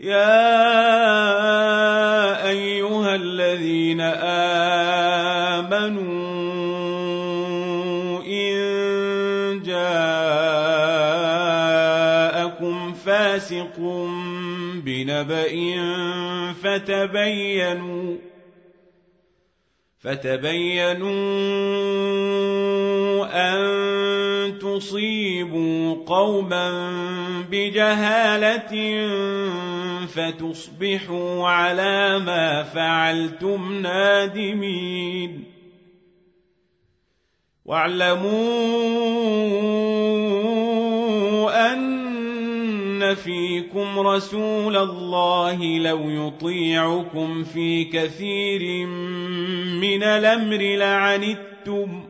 يا ايها الذين امنوا ان جاءكم فاسق بنبأ فتبينوا فتبينوا ان تصيبوا قوما بجهاله فتصبحوا على ما فعلتم نادمين. واعلموا أن فيكم رسول الله لو يطيعكم في كثير من الأمر لعنتم.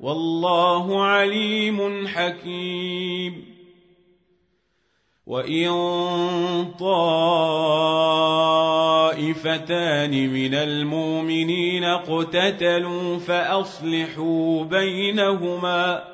والله عليم حكيم. وإن طائفتان من المؤمنين اقتتلوا فأصلحوا بينهما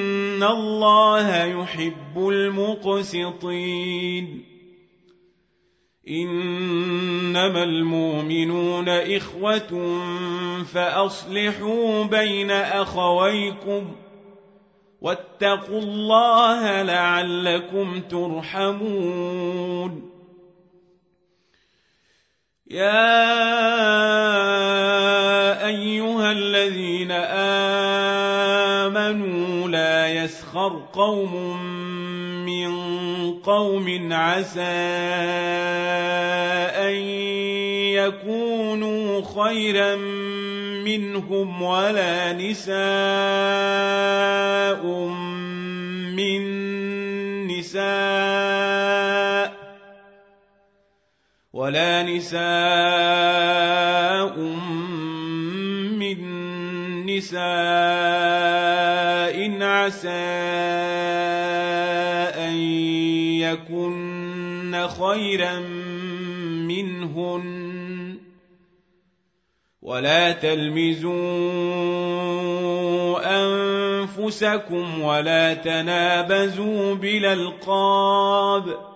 ان الله يحب المقسطين انما المؤمنون اخوه فاصلحوا بين اخويكم واتقوا الله لعلكم ترحمون يا يسخر قوم من قوم عسى ان يكونوا خيرا منهم ولا نساء من نساء ولا نساء من نساء عسى أن يكن خيرا منهن. ولا تلمزوا أنفسكم ولا تنابزوا بالألقاب.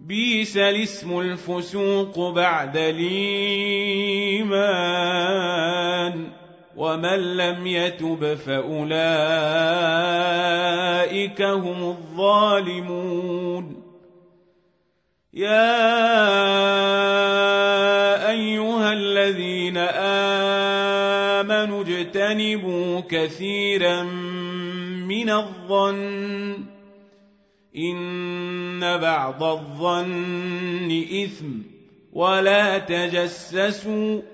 بيس الاسم الفسوق بعد الإيمان. ومن لم يتب فأولئك هم الظالمون يا أيها الذين آمنوا اجتنبوا كثيرا من الظن إن بعض الظن إثم ولا تجسسوا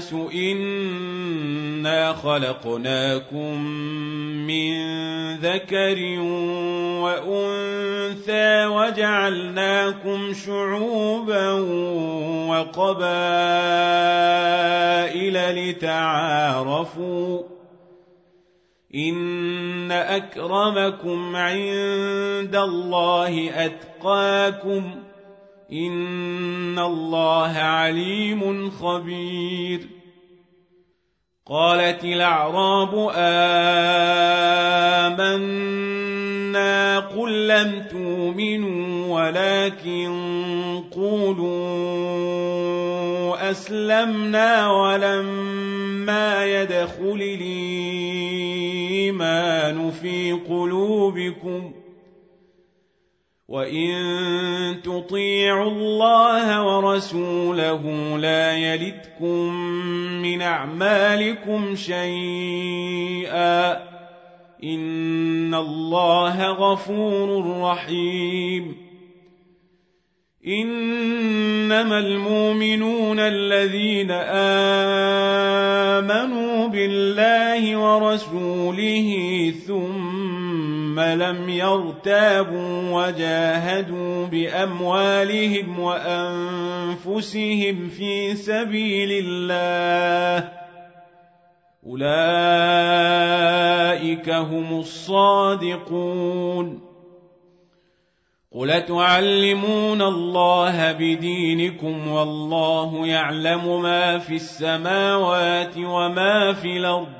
الناس إنا خلقناكم من ذكر وأنثى وجعلناكم شعوبا وقبائل لتعارفوا إن أكرمكم عند الله أتقاكم إن الله عليم خبير قالت الأعراب آمنا قل لم تؤمنوا ولكن قولوا أسلمنا ولما يدخل الإيمان في قلوبكم وإن تطيعوا الله ورسوله لا يلدكم من أعمالكم شيئا إن الله غفور رحيم. إنما المؤمنون الذين آمنوا بالله ورسوله ثم لم يرتابوا وجاهدوا بأموالهم وأنفسهم في سبيل الله أولئك هم الصادقون قل تعلمون الله بدينكم والله يعلم ما في السماوات وما في الأرض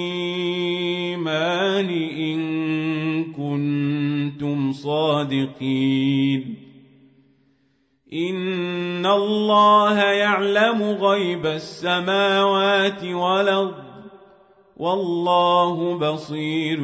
كنتم صادقين إن الله يعلم غيب السماوات والأرض. والله بصير